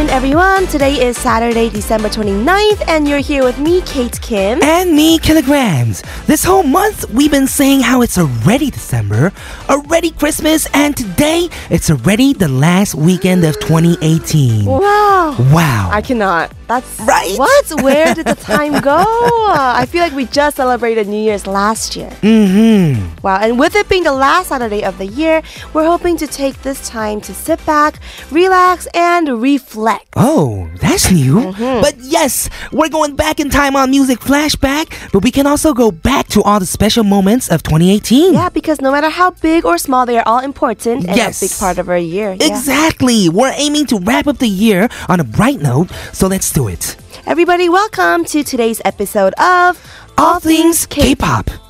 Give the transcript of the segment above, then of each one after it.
afternoon, everyone. Today is Saturday, December 29th, and you're here with me, Kate Kim. And me, Kilograms. This whole month, we've been saying how it's already December, already Christmas, and today, it's already the last weekend of 2018. Wow. Wow. I cannot. That's Right? What? Where did the time go? I feel like we just celebrated New Year's last year. mm-hmm. Wow. And with it being the last Saturday of the year, we're hoping to take this time to sit back, relax, and reflect. Oh, that's new. Mm-hmm. But yes, we're going back in time on Music Flashback, but we can also go back to all the special moments of 2018. Yeah, because no matter how big or small, they are all important and Yes. a big part of our year. Yeah. Exactly. We're aiming to wrap up the year on a bright note, so let's do it. Everybody, welcome to today's episode of All things K-pop.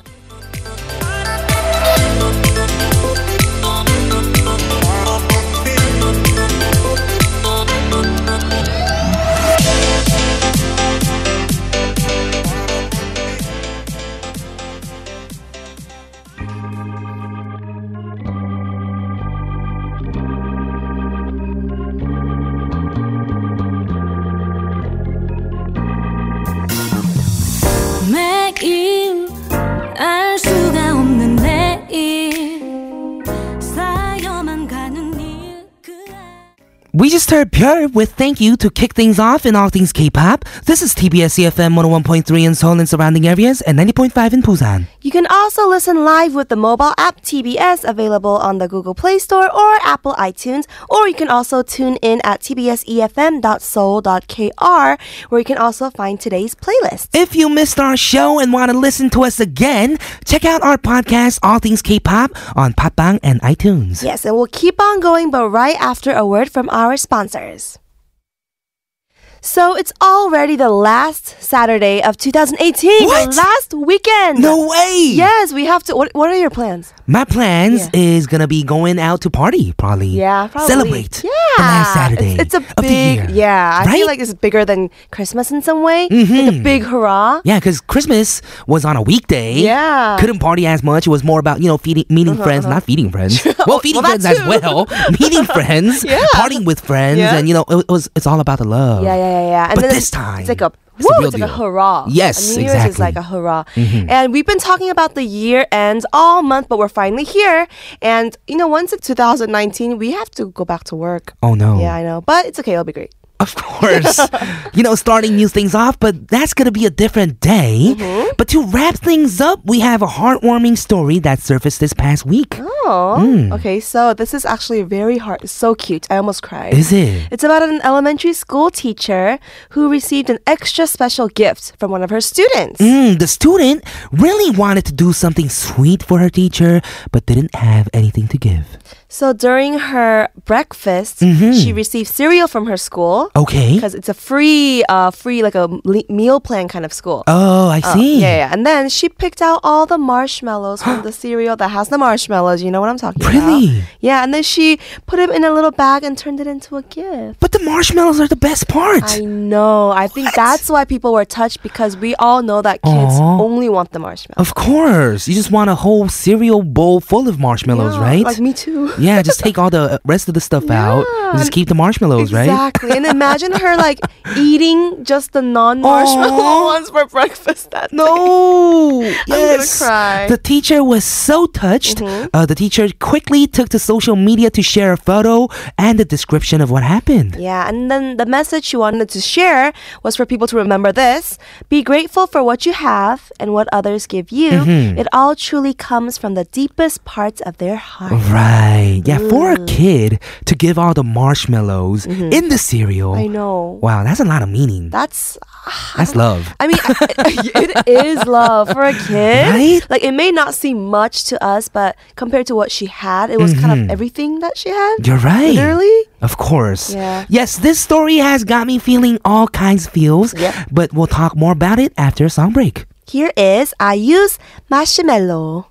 Just heard Pure with Thank You to kick things off in all things K-pop. This is TBS EFM 101.3 in Seoul and surrounding areas and 90.5 in Busan. You can also listen live with the mobile app TBS available on the Google Play Store or Apple iTunes, or you can also tune in at tbsefm.seoul.kr where you can also find today's playlist. If you missed our show and want to listen to us again, check out our podcast All Things K-pop on Podbbang and iTunes. Yes, and we'll keep on going, but right after a word from our sponsors. So it's already the last Saturday of 2018, What? last weekend. No way! Yes, we have to. What, what are your plans? My plans Yeah. is gonna be going out to party, probably. Yeah, probably. Celebrate Yeah, the last Saturday It's, it's a big. Yeah, I Right? feel like it's bigger than Christmas in some way. Like a big hurrah. Yeah, because Christmas was on a weekday. Yeah. Couldn't party as much. It was more about, you know, feeding, meeting friends, not feeding friends. well, feeding Uh-huh, well, friends as well. meeting friends, Yeah. partying with friends, Yeah. and, you know, it, was, it's all about the love. Yeah, yeah, yeah, yeah. And But then this time, it's like a. it's Woo, real it's like a hurrah. Yes, A New Year's is like a hurrah. Mm-hmm. And we've been talking about the year ends all month, but we're finally here. And, you know, once it's 2019, we have to go back to work. Oh, no. Yeah, I know. But it's okay. It'll be great. Of course. you know, starting new things off, but that's going to be a different day. Mm-hmm. But to wrap things up, we have a heartwarming story that surfaced this past week. Oh, Hmm. okay. So this is actually very hard. It's so cute. I almost cried. Is it? It's about an elementary school teacher who received an extra special gift from one of her students. Mm, the student really wanted to do something sweet for her teacher, but didn't have anything to give. So during her breakfast, Mm-hmm. she received cereal from her school Okay. because it's a free, uh, free like a meal plan kind of school. Oh, I Uh, see. yeah, yeah, and then she picked out all the marshmallows from the cereal that has the marshmallows. You know what I'm talking about? Really? Yeah, and then she put them in a little bag and turned it into a gift. But the marshmallows are the best part. I know. I think What? that's why people were touched because we all know that kids Aw. only want the marshmallows. of course. You just want a whole cereal bowl full of marshmallows, Yeah, right? Like me too. Yeah, just take all the uh, rest of the stuff out and just keep the marshmallows, right? Exactly. and imagine her like eating just the non-marshmallow Aw. ones for breakfast that day. No. gonna yes. cry. The teacher was so touched. Mm-hmm. Uh, the teacher quickly took to social media to share a photo and a description of what happened. Yeah, and then the message she wanted to share was for people to remember this. Be grateful for what you have and what others give you. Mm-hmm. It all truly comes from the deepest parts of their heart. Right. Yeah, for a kid to give all the marshmallows in the cereal. Mm-hmm. I know. Wow, that's a lot of meaning. That's That's love. I mean, it is love for a kid. Right? Like, it may not seem much to us, but compared to what she had, it was kind of everything that she had. Mm-hmm. You're right. Literally. Of course. Yeah. Yes, this story has got me feeling all kinds of feels. Yep. But we'll talk more about it after a song break. Here is IU's Marshmallow.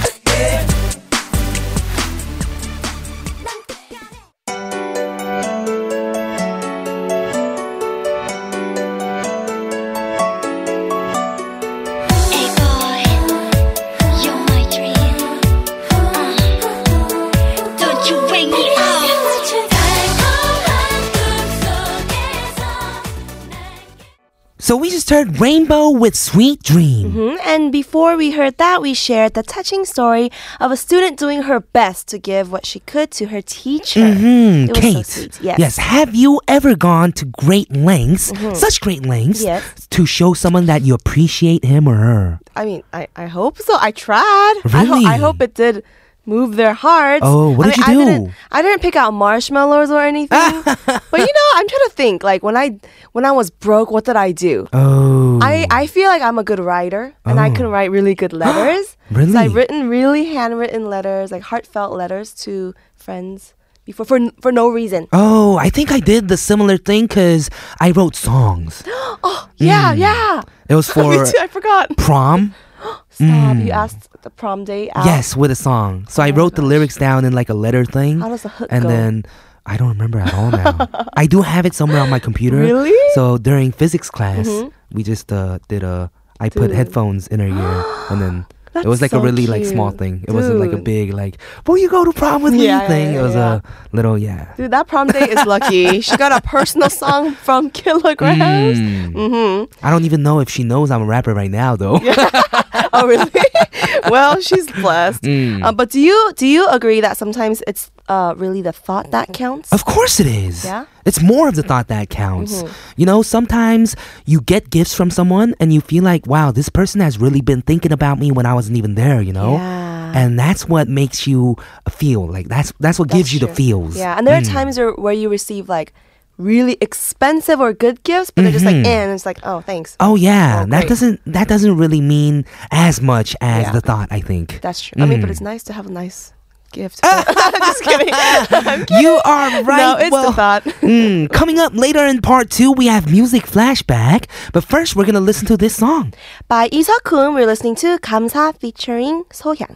heard Rainbow with Sweet Dream. Mhm. And before we heard that, we shared the touching story of a student doing her best to give what she could to her teacher. Hmm, It was Kate. so sweet. Yes. Mm-hmm. Have you ever gone to great lengths, such great lengths, Yes. to show someone that you appreciate him or her? I mean, I, I hope so. I tried. I, ho- Really? I hope it did move their hearts. Oh, what I did mean, you I do? Didn't, I didn't pick out marshmallows or anything. but you know, I'm trying to think. Like when I when I was broke, what did I do? Oh. I, I feel like I'm a good writer and I can oh. write really good letters. Really? So I've written really handwritten letters, like heartfelt letters to friends before for for no reason. Oh, I think I did the similar thing because I wrote songs. Oh, yeah, mm. yeah. It was Me for too. I forgot. prom. Stop. You asked the prom date out. Yes, with a song. So I Oh my wrote the lyrics down in like a letter thing. How does the hook and go? then I don't remember at all now. I do have it somewhere on my computer. Really? Mm-hmm. So during physics class, we just uh, did a. I put headphones in her ear, and then it was like a so really like small thing. It wasn't like a big like, "Will you go to prom with me?" Yeah, thing. yeah, it was a little yeah. Dude, that prom date is lucky. she got a personal song from Kilograms. Mm. Mm-hmm. I don't even know if she knows I'm a rapper right now though. Oh, really? well, she's blessed. Mm. Uh, but do you do you agree that sometimes it's uh, really the thought that counts? Of course it is. Yeah? It's more of the thought that counts. Mm-hmm. You know, sometimes you get gifts from someone and you feel like, wow, this person has really been thinking about me when I wasn't even there, you know? Yeah. And that's what makes you feel like that's that's what gives That's you the feels. Yeah, and there are Mm. times where, where you receive like really expensive or good gifts, but they're just like, Mhm. eh, and it's like, oh, thanks. Oh yeah, Oh, that doesn't that doesn't really mean as much as Yeah. the thought, I think. That's true. I mean, but Mm. it's nice to have a nice gift. I'm just kidding. I'm kidding. You are right. No, it's well, the thought. mm, coming up later in part two, we have music flashback. But first, we're going to listen to this song. By Iseokun, we're listening to Kamsa featuring Sohyang.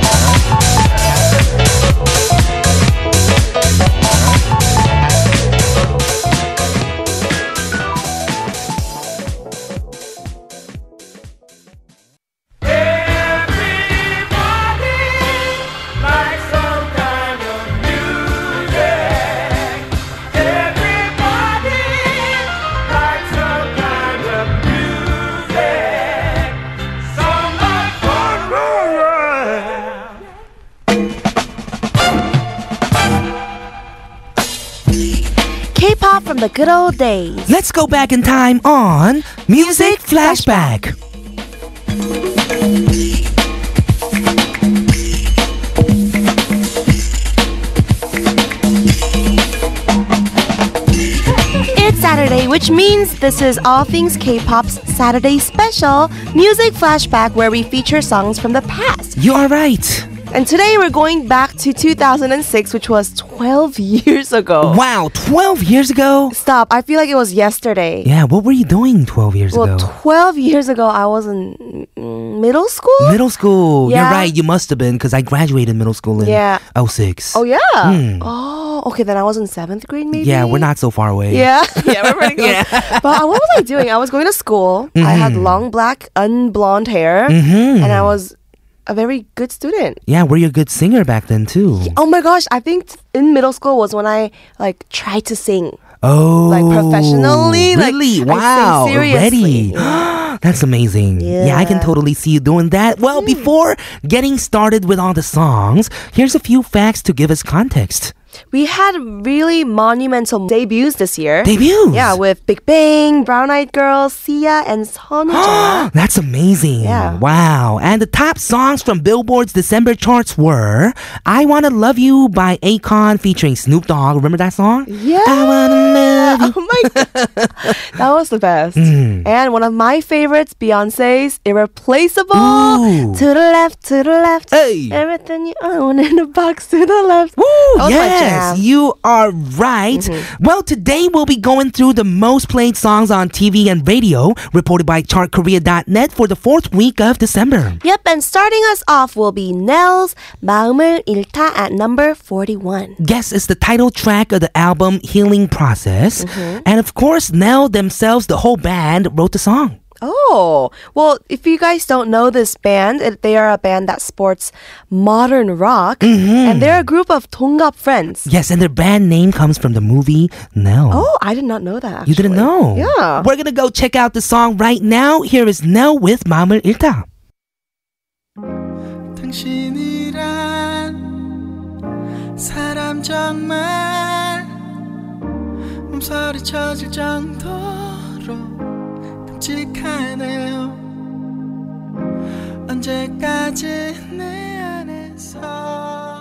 days. Let's go back in time on Music Flashback. It's Saturday, which means this is All Things K-pop's Saturday special music flashback where we feature songs from the past. You are right. And today we're going back to 2006, which was 12 years ago. Wow, 12 years ago? Stop. I feel like it was yesterday. Yeah, what were you doing 12 years Well, ago? 12 years ago, I was in mm, middle school. middle school. You're right, you must have been because I graduated middle school in Yeah. 06. oh, yeah. Hmm. Oh, okay. Then I was in seventh grade, maybe. Yeah, we're not so far away. Yeah, yeah, we're pretty close. But uh, what was I doing? I was going to school. I had Mm-hmm. long black, unblonde hair, hmm and I was a very good student. Yeah, were you a good singer back then too? Oh my gosh, I think in middle school was when I like tried to sing. Oh, Like, professionally? Like, Really? Sang wow, seriously. already. That's amazing. Yeah. I can totally see you doing that. Well, hmm. before getting started with all the songs, here's a few facts to give us context. We had really monumental debuts this year. Debuts. Yeah, with Big Bang, Brown Eyed Girls, SeeYa, and Sonja. That's amazing. Yeah. Wow. And the top songs from Billboard's December charts were I Wanna Love You by Akon featuring Snoop Dogg. Remember that song? yeah. I wanna love you. Oh my god. that was the best. Mm. And one of my favorites, Beyonce's Irreplaceable. Ooh. To the left, to the left. Hey. Everything you own in a box to the left. Was my yes, jam. Mm-hmm. you are right. Well, today we'll be going through the most played songs on TV and radio, reported by chartkorea.net for the fourth week of December. Yep, and starting us off will be Nell's 마음을 잃다 at number 41. Guess it's the title track of the album Healing Process. Mm-hmm. And of course, Nell themselves, the whole band, wrote the song. Oh, well, if you guys don't know this band, it, they are a band that sports modern rock, Mm-hmm. and they're a group of 동갑 friends. Yes, and their band name comes from the movie Nell. Oh, I did not know that. You didn't actually. know? Yeah. We're gonna go check out the song right now. Here is Nell with 마음을 잃다. 당신이란 사람 정말 몸서리쳐질 정도 로 끔찍하네요. 언제까지 내 안에서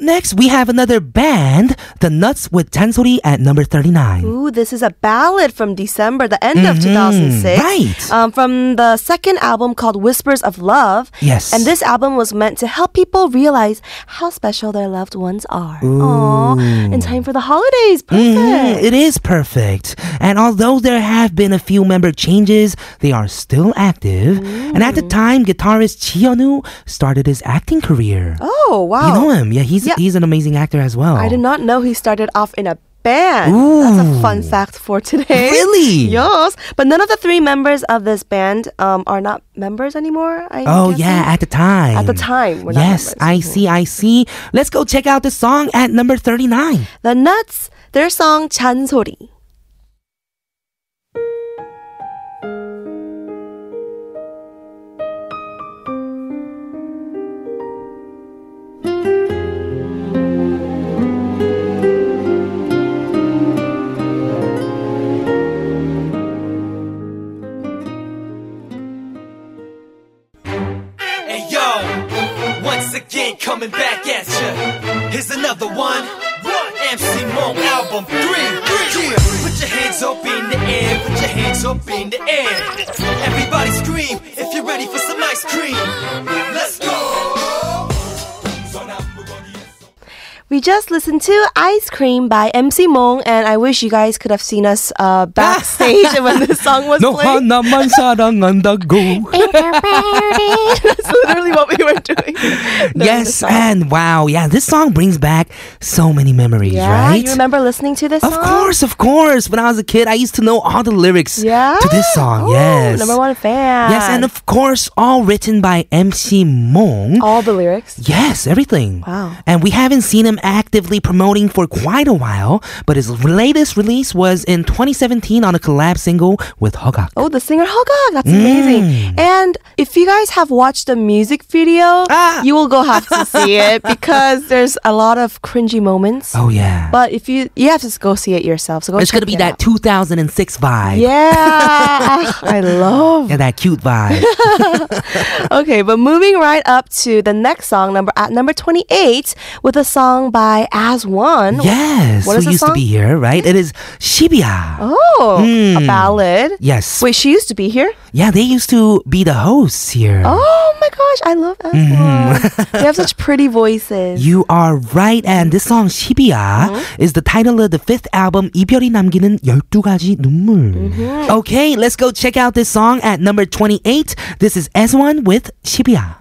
next, we have another band, The Nuts with Tansori at number 39. Ooh, this is a ballad from December, the end mm-hmm. of 2006. Right. Um, from the second album called Whispers of Love. Yes. And this album was meant to help people realize how special their loved ones are. Ooh. Aww, in time for the holidays. Mm-hmm. Perfect. Mm-hmm. It is perfect. And although there have been a few member changes, they are still active. And at the mm. time, guitarist Ji Hyun-woo started his acting career. Oh, wow. You know him. Yeah, he's Yeah. he's an amazing actor as well. I did not know he started off in a band. That's a fun fact for today. Really? Yes. But none of the three members of this band um, are not members anymore. I'm Oh guessing? yeah, at the time. At the time, we're not yes, members. I see, I see. Let's go check out the song at number 39. The Nuts, their song 잔소리. Cream by MC Mong, and I wish you guys could have seen us uh, backstage when this song was 너 playing party. That's literally what we were doing. yes, and wow, yeah, this song brings back so many memories, yeah, right? You remember listening to this? Of song? course, of course. When I was a kid, I used to know all the lyrics yeah? to this song. Ooh, yes, number one fan. Yes, and of course, all written by MC Mong. All the lyrics. Yes, everything. Wow. And we haven't seen him actively promoting for quite a while, but his latest release was in 2017 on a collab single with Huh Gak. Oh, the singer Huh Gak. That's mm. amazing. And if you guys have watched the music video, Ah. you will go have to see it because there's a lot of cringy moments. Oh yeah. But if you you have to go see it yourself. So go it's gonna be it that out. 2006 vibe. Yeah, I love. Yeah, that cute vibe. Okay, but moving right up to the next song, number at number twenty-eight, with a song by As One. yes, What who is the used to be here, right? It is Shibuya. Oh, a Hmm. ballad. Yes. Wait, she used to be here. Yeah, they used to be the hosts here. Oh my gosh, I love As One. Mm-hmm. they have such pretty voices. You are right. And this song, Shibuya, mm-hmm. Uh-huh. is the title of the fifth album, 이별이 남기는 12가지 눈물. Mm-hmm. Okay, let's go check out this song at number 28. This is As One with Shibya.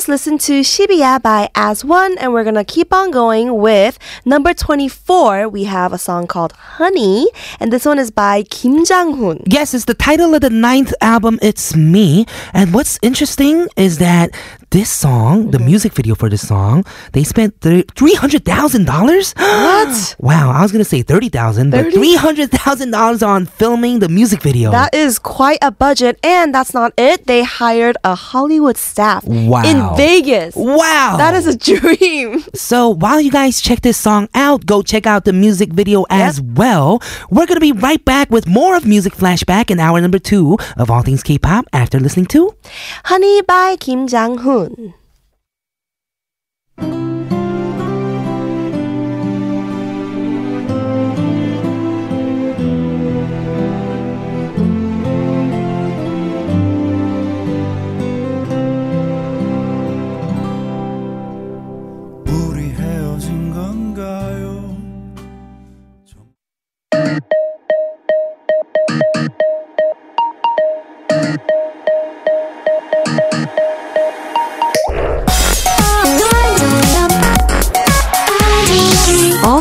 Just listened to Shibuya by As One, and we're gonna keep on going with number 24. We have a song called Honey, and this one is by Kim Jang-hoon. Yes, it's the title of the ninth album, It's Me. And what's interesting is that this song, the Mm-hmm. music video for this song, they spent th- $300,000? What? Wow, I was going to say 30000 but $300,000 on filming the music video. That is quite a budget, and that's not it. They hired a Hollywood staff Wow. in Vegas. wow. That is a dream. So while you guys check this song out, go check out the music video as well. We're gonna be right back with more of Music Flashback in hour number two of All Things K-pop after listening to Honey by Kim Jang-hoon. 우리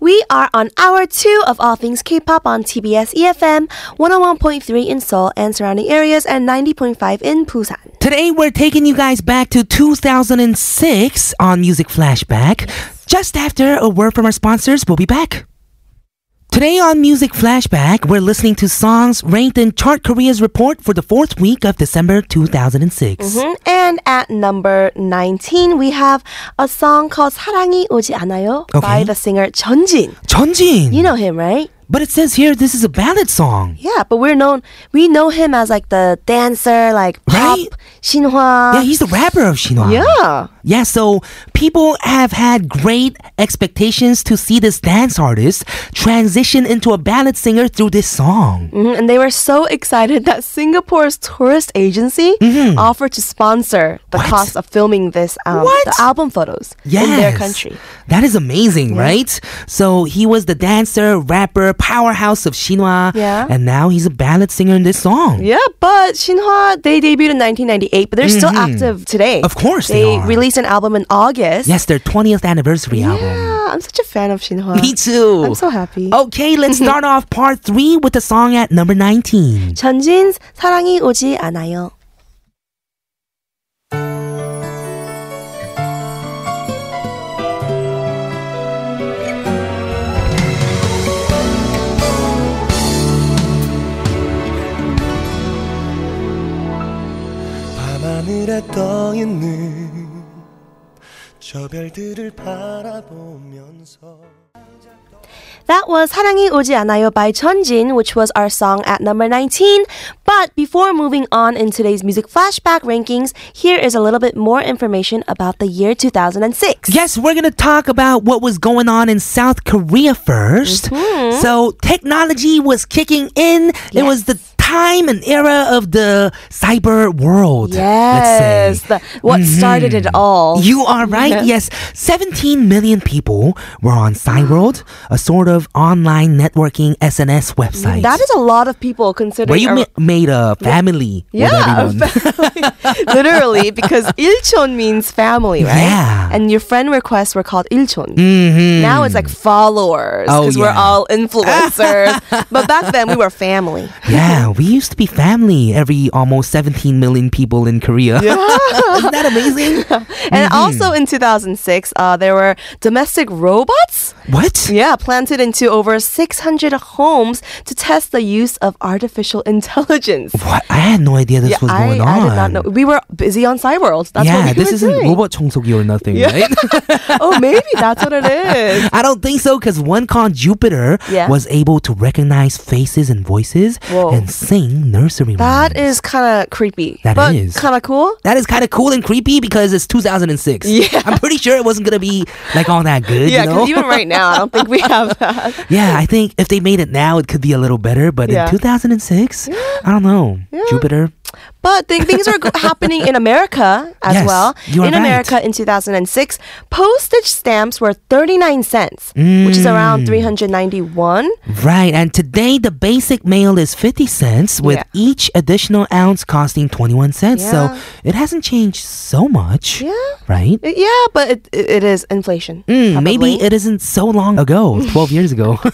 We are on hour two of All Things K-pop on TBS EFM 101.3 in Seoul and surrounding areas and 90.5 in Busan. Today we're taking you guys back to 2006 on Music Flashback. Just after a word from our sponsors, we'll be back. Today on Music Flashback, we're listening to songs ranked in Chart Korea's report for the fourth week of December 2006. Mhm. And at number 19, we have a song called 사랑이 오지 않아요 by Okay. the singer Jeonjin. Chunjin. You know him, right? But it says here this is a ballad song. Yeah, but we're known we know him as like the dancer, like pop, Right? Shinhwa. yeah, he's the rapper of Shinhwa. yeah. Yeah, so people have had great expectations to see this dance artist transition into a ballad singer through this song. Mhm, And they were so excited that Singapore's tourist agency offered to sponsor the Mm-hmm. What? cost of filming this um, the album photos Yes. in their country. That is amazing, right? So he was the dancer, rapper, powerhouse of Shinhwa. Yeah. And now he's a ballad singer in this song. Yeah, but Shinhwa they debuted in 1998, but they're still active today. Mm-hmm. Of course they, they are. released an album in August. Yes, their 20th anniversary album. Yeah, I'm such a fan of Shinhwa. Me too. I'm so happy. Okay, let's start off part three with the song at number 19. 전진's 사랑이 오지 않아요. 하늘에 저 별들을 바라보면서 That was 사랑이 오지 않아요 by Jun Jin, which was our song at number 19. But before moving on in today's music flashback rankings, here is a little bit more information about the year 2006. Yes, we're going to talk about what was going on in South Korea 1st mm-hmm. So technology was kicking in. Yes. It was the time and era of the cyber world. Yes, Let's say. the, what started it all. You are right. Yes, 17 million people were on Cyworld, a sort of online networking SNS website. That is a lot of people considering. where you ma- made a family yeah, everyone. literally, because ilchon means family, right? Yeah. And your friend requests were called ilchon. Mhm. Now it's like followers Oh, because we're all influencers. but back then we were family. Yeah, we used to be family. Every almost 17 million people in Korea. Isn't that amazing? And also in 2006, uh, there were domestic robots. What? Yeah, planted into over 600 homes to test the use of artificial intelligence. What? I had no idea this Yeah, was I, going on. I did not know. We were busy on Cyworld. That's yeah, what we this were isn't doing. robot 청소기 or nothing, Yeah. right? oh, maybe that's what it is. I don't think so because one called Jupiter Yeah. was able to recognize faces and voices Whoa. and sing nursery That rhymes. is kind of creepy. That but is. kind of cool. That is kind of cool and creepy because it's 2006. Yeah. I'm pretty sure it wasn't gonna be like all that good. Yeah, you know? even right now, I don't think we have that. yeah, I think if they made it now, it could be a little better. But Yeah. in 2006, I don't know. Jupiter. But th- things are happening in America as Yes, well. in right. America in 2006, postage stamps were 39 cents, which is around Mm. 391. Right, and today the basic mail is 50 cents, with Yeah. each additional ounce costing 21 cents. So it hasn't changed so much, Yeah. right? Uh, Yeah, but it, it, it is inflation. Mm, maybe it isn't so long ago, 12 years ago.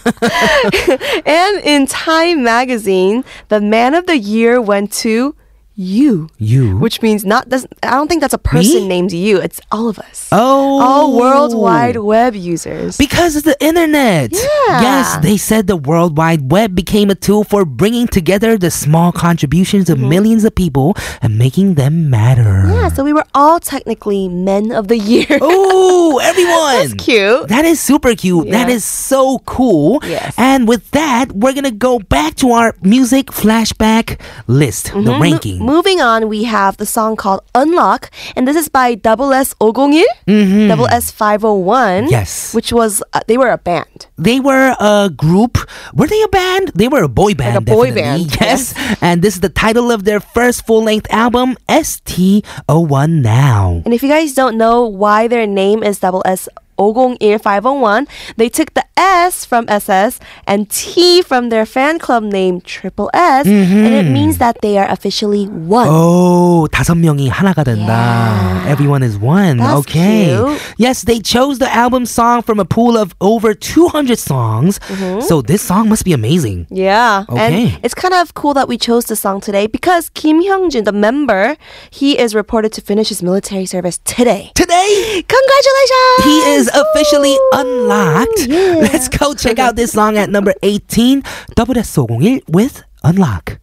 And in Time magazine, the man of the year went to you, you. which means not. Doesn't, I don't think that's a person Me? named you. It's all of us. oh. All World Wide Web users. Because of the internet. Yeah. Yes, they said the World Wide Web became a tool for bringing together the small contributions of millions of people and making them matter. Mm-hmm. yeah, so we were all technically men of the year. Oh, everyone. That's cute. That is super cute. That Yeah. is so cool. Yes. And with that, we're going to go back to our music flashback list, the Mm-hmm. ranking. Moving on, we have the song called Unlock, and this is by Double S 501, Double S 501. Mm-hmm. Yes. Which was, uh, they were a band. They were a group. Were they a band? They were a boy band. a boy definitely. band, Yes. And this is the title of their first full length album, ST01 Now. And if you guys don't know why their name is Double S 501. They took the S from SS and T from their fan club name Triple S, mm-hmm. and it mm-hmm. means that they are officially one. Oh, 다섯 명이 하나가 된다. Yeah. Everyone is one. That's okay. Cute. Yes, they chose the album song from a pool of over 200 songs. Mm-hmm. So this song must be amazing. Yeah. Okay. And it's kind of cool that we chose the song today because Kim Hyung Jun, the member, he is reported to finish his military service today. Today? Congratulations! He is officially unlocked. yeah. Let's go check out this song at number 18, WS501 with Unlock.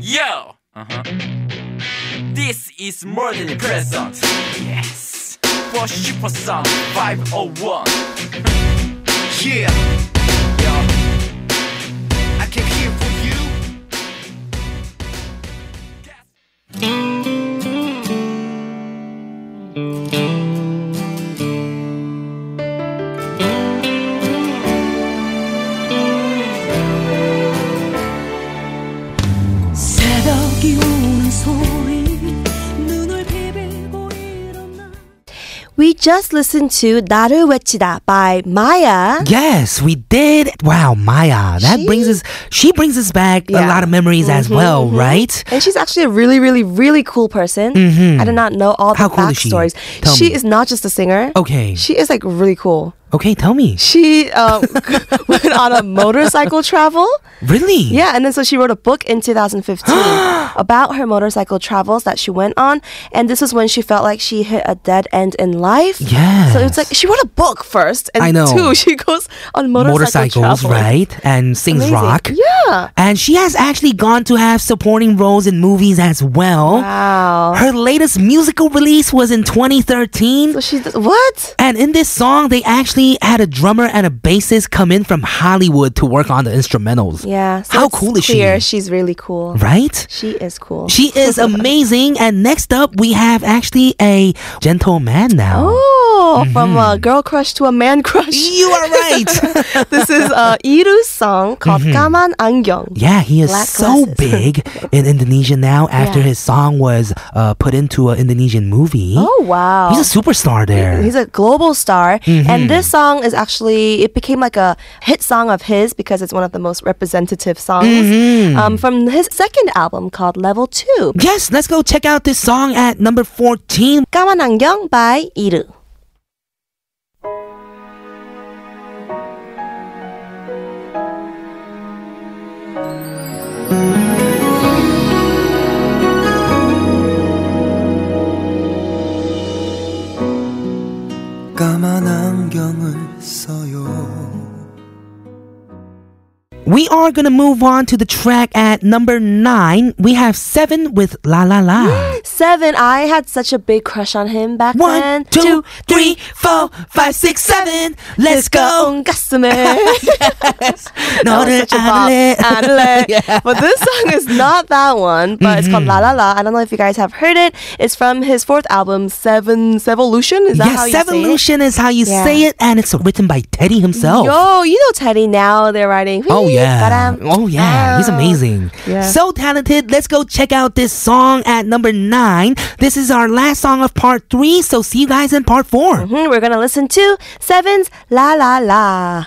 Yo! Uh-huh. This is more than a present. Yes. For Super Song 501. yeah. just listened to 나를 외치다 by Maya. Yes, we did. Wow, Maya. That She- brings us she brings us back a Yeah. lot of memories as well, right? And she's actually a really, really, really cool person. I did not know all the How cool is she? backstories. Tell she me. is not just a singer. Okay. She is like really cool. Okay, tell me. She um, went on a motorcycle travel. Really? Yeah, and then so she wrote a book in 2015 about her motorcycle travels that she went on, and this is when she felt like she hit a dead end in life. Yeah. So it's like she wrote a book first, and I know. two, she goes on motorcycle Motorcycles, travel. right? And sings Amazing. rock. Yeah. And she has actually gone to have supporting roles in movies as well. Wow. Her latest musical release was in 2013. So she what? And in this song, they actually had a drummer and a bassist come in from Hollywood to work on the instrumentals. Yeah. So How cool is she? She's really cool. Right? She is cool. She is amazing. and next up, we have actually a gentleman now. Oh, mm-hmm. from a girl crush to a man crush. You are right. this is uh, Iru's song called mm-hmm. Gaman Angyong. Yeah, he is Black so glasses. big in Indonesia now after yeah. his song was uh, put into an Indonesian movie. Oh, wow. He's a superstar there. He's a global star. Mm-hmm. And this song is actually, it became like a hit song of his because it's one of the most representative songs Mm-hmm. um, from his second album called Level 2. yes, let's go check out this song at number 14. 까만 안경 by 이르. are gonna move on to the track at number nine. We have seven with La La La. Seven. I had such a big crush on him back One, then. two, three, four, five, six, seven. Let's go. 온 가슴에. That was 너를 such a bop. 안을래. 안을래. Yeah. But this song is not that one, but it's called La La La. I don't know if you guys have heard it. It's from his fourth album, Seven Sevolution. Is that how Yes, you say it? Evolution is how you Yeah. say it, and it's written by Teddy himself. Yo, you know Teddy now. They're writing. Oh yeah. Oh yeah. He's Ah. amazing. Yeah. So talented. Let's go check out this song at number nine. This is our last song of part three. So see you guys in part 4 Mhm, We're gonna listen to Seven's La La La.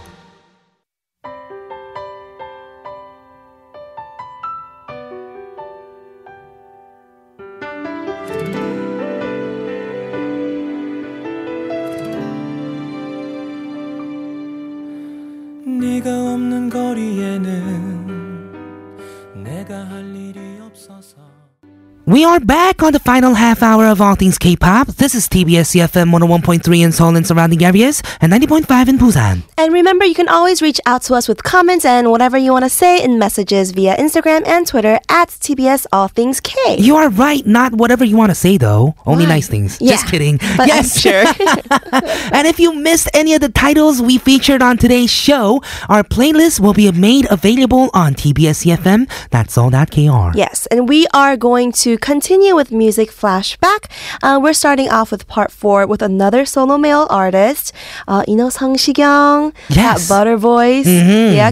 We are back on the final half hour of All Things K-pop. This is TBS EFM 101.3 in Seoul and surrounding areas and 90.5 in Busan. And remember, you can always reach out to us with comments and whatever you want to say in messages via Instagram and Twitter at TBS All Things K. You are right, not whatever you want to say though. Only nice things. Yeah, Just kidding. but yes, sure. and if you missed any of the titles we featured on today's show, our playlist will be made available on TBS EFM. That's all.kr. Yes, and we are going to continue with music flashback. Uh, we're starting off with part four with another solo male artist, uh, you know, Sung yes. Butter Voice. Mm-hmm. Yeah,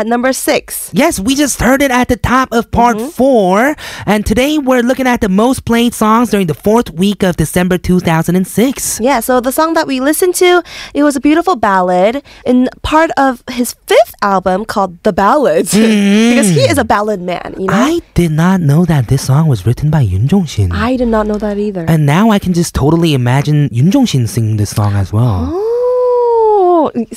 at number six. Yes, we just heard it at the top of part mm-hmm. four. And today we're looking at the most played songs during the fourth week of December 2006. Yeah, so the song that we listened to, it was a beautiful ballad in part of his fifth album called The Ballads. Mm-hmm. because he is a ballad man, you know? I did not know that this song was written by Yoon Jong Shin. I did not know that either. And now I can just totally imagine Yoon Jong Shin singing this song as well. oh,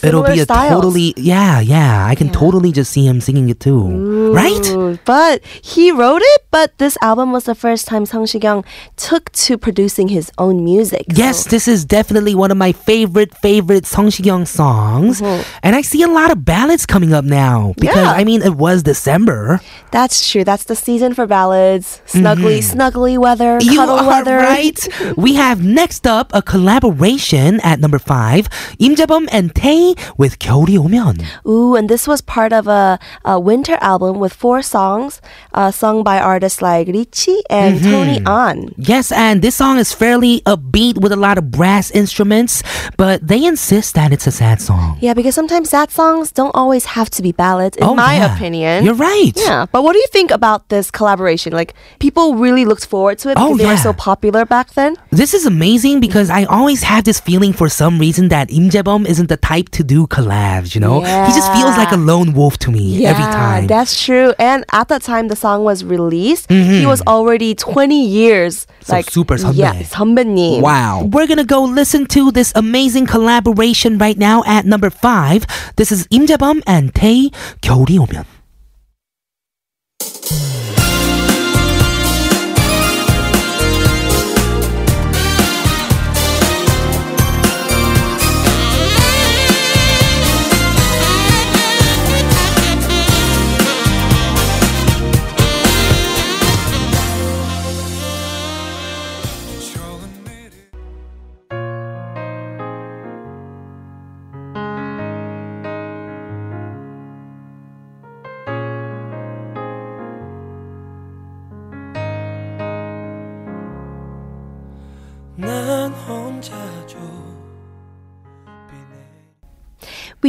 It'll be a styles. totally yeah, yeah. I can totally just see him singing it too. Right? But he wrote it, but this album was the first time Song Shikyung took to producing his own music. Yes, So- this is definitely one of my favorite favorite Song Shikyung songs. And I see a lot of ballads coming up now because Mm-hmm. Yeah. I mean it was December. That's true. That's the season for ballads. Snuggly, snuggly weather, Mm-hmm. You cuddle are weather. right. we have next up a collaboration at number 5, Im and Tae with 겨울이 오면. Ooh, and this was part of a, a winter album with four songs uh, sung by artists like Richie and Mm-hmm. Tony An. Yes, and this song is fairly upbeat with a lot of brass instruments, but they insist that it's a sad song. Yeah, because sometimes sad songs don't always have to be ballads, in Oh, my yeah. opinion. You're right. Yeah, but what do you think about this collaboration? Like, people really looked forward to it because Oh, they were yeah. so popular back then. This is amazing because I always have this feeling for some reason that Im Jae-bum isn't the type to do collabs, you know? He just feels like a lone wolf to me every time. that's true. And at the time the song was released, he was already 20 years Mm-hmm. So like super 선배. Yeah, 선배님. Wow. We're gonna go listen to this amazing collaboration right now at number five. This is Im Jae-bum and Tae 겨울이 오면.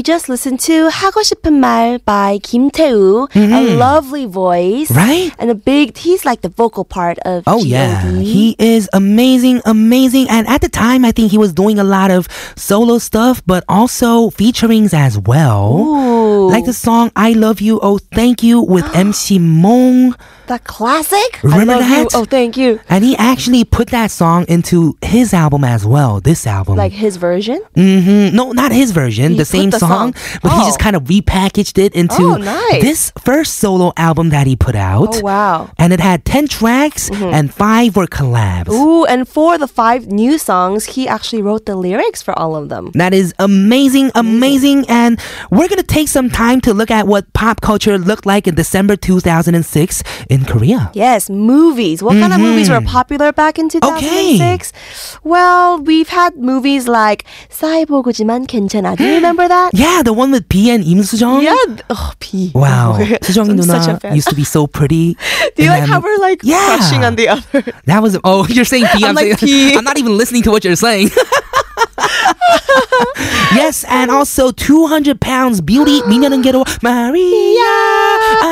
just listened to 하고 싶은 말 by Kim Tae-woo. A lovely voice. Mm-hmm. Right? And a big, he's like the vocal part of Oh G.O.D. yeah, he is amazing, amazing. And at the time, I think he was doing a lot of solo stuff, but also featurings as well. Ooh. Like the song "I Love You, Oh Thank You" with MC Mong. The classic? Remember I love You. that? Oh, thank you. And he actually put that song into his album as well. This album, Like his version? Mm-hmm. no, not his version, He the same the song, song. but he Oh. just kind of repackaged it into Oh, nice. this first solo album that he put out. Oh, wow. And it had ten tracks, and five were collabs. Ooh, and for the five new songs, he actually wrote the lyrics for all of them. That is amazing, amazing. And we're going to take some time to look at what pop culture looked like in December 2006 in Korea. Yes, movies. What kind of movies were popular back in 2006? Well, we've had movies like 사이보고지만 괜찮아. Do you remember that? Yeah, the one with B and Im Soo-jung. Yeah. Oh, P. Wow. I'm Soo-jung such a Nuna fan. used to be so pretty. Do you And like then- how we're like Yeah. crushing on the other? That was, oh, you're saying P. I'm like saying, P. I'm not even listening to what you're saying. yes, and also 200 pounds beauty, 미녀는 괴로워,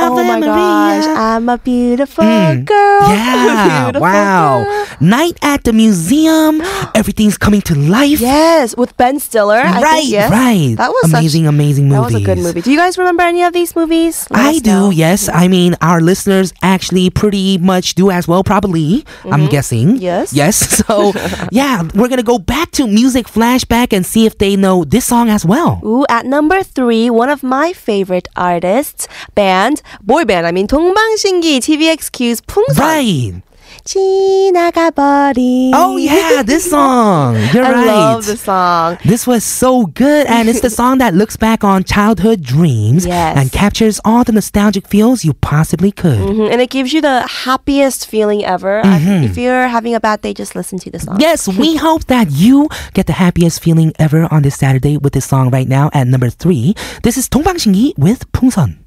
Oh my Maria. gosh, I'm a beautiful girl. Mm. Yeah, Beautiful wow. girl. Night at the museum. Everything's coming to life. Yes, with Ben Stiller. I right, think, yes. right. That was amazing, such, amazing movie. That was a good movie. Do you guys remember any of these movies? Let I do, know. yes. I mean, our listeners actually pretty much do as well, probably. I'm guessing. Mm-hmm. Yes. Yes. So, yeah, we're going to go back to music flashback and see if they know this song as well. Ooh, at number three, one of my favorite artists, band, boy band, I mean, 동방신기, TVXQ's 풍선. Right. 지나가버린. Oh, yeah, this song. You're I right. love the song. This was so good, and it's the song that looks back on childhood dreams Yes. and captures all the nostalgic feels you possibly could. Mhm, And it gives you the happiest feeling ever. I- If you're having a bad day, just listen to the song. Yes, we hope that you get the happiest feeling ever on this Saturday with this song right now at number three. This is 동방신기 with 풍선.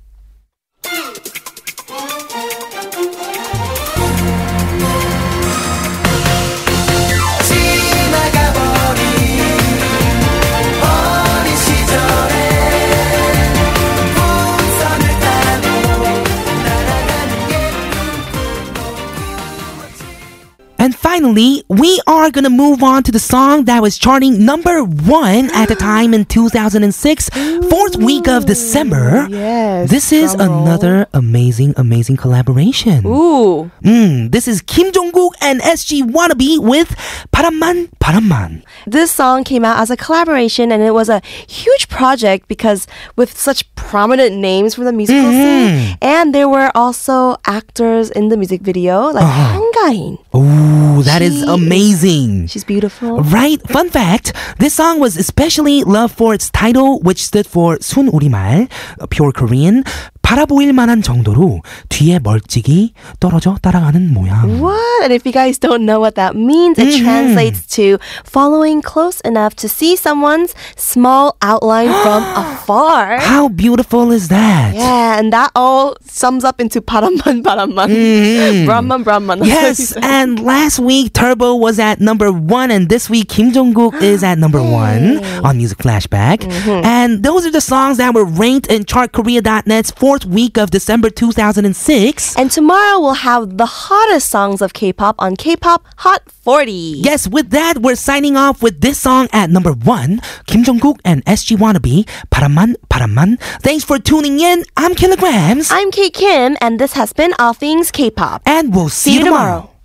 지 finally, we are gonna move on to the song that was charting number one at the time in 2006, fourth week of December. Yes. This is drum roll. another amazing, amazing collaboration. Ooh. Mm, this is Kim Jong-kook and SG Wannabe with 바람만 바람만. This song came out as a collaboration and it was a huge project because with such prominent names from the musical scene. And there were also actors in the music video like 한가인. Ooh, That is that she is amazing. She's beautiful. Right? Fun fact this song was especially loved for its title, which stood for Sun Urimal, uh, pure Korean. 바라보일 만한 정도로 뒤에 멀찍이 떨어져 따라가는 모양. What? And if you guys don't know what that means, it Mm-hmm. translates to following close enough to see someone's small outline from afar. How beautiful is that? Yeah, and that all sums up into paramman paramman. Brahman Brahman. Mm-hmm. Yes, and last week Turbo was at number one, and this week Kim Jong-kook is at number one on Music Flashback. Mm-hmm. And those are the songs that were ranked in ChartKorea.net's fourth week of December 2006. And tomorrow we'll have the hottest songs of K pop on K pop Hot 40. Yes, with that, we're signing off with this song at number one Kim Jong Kook and SG Wannabe, Paraman, Paraman. Thanks for tuning in. I'm Kilograms. I'm Kate Kim, and this has been All Things K pop. And we'll see, see you tomorrow. tomorrow.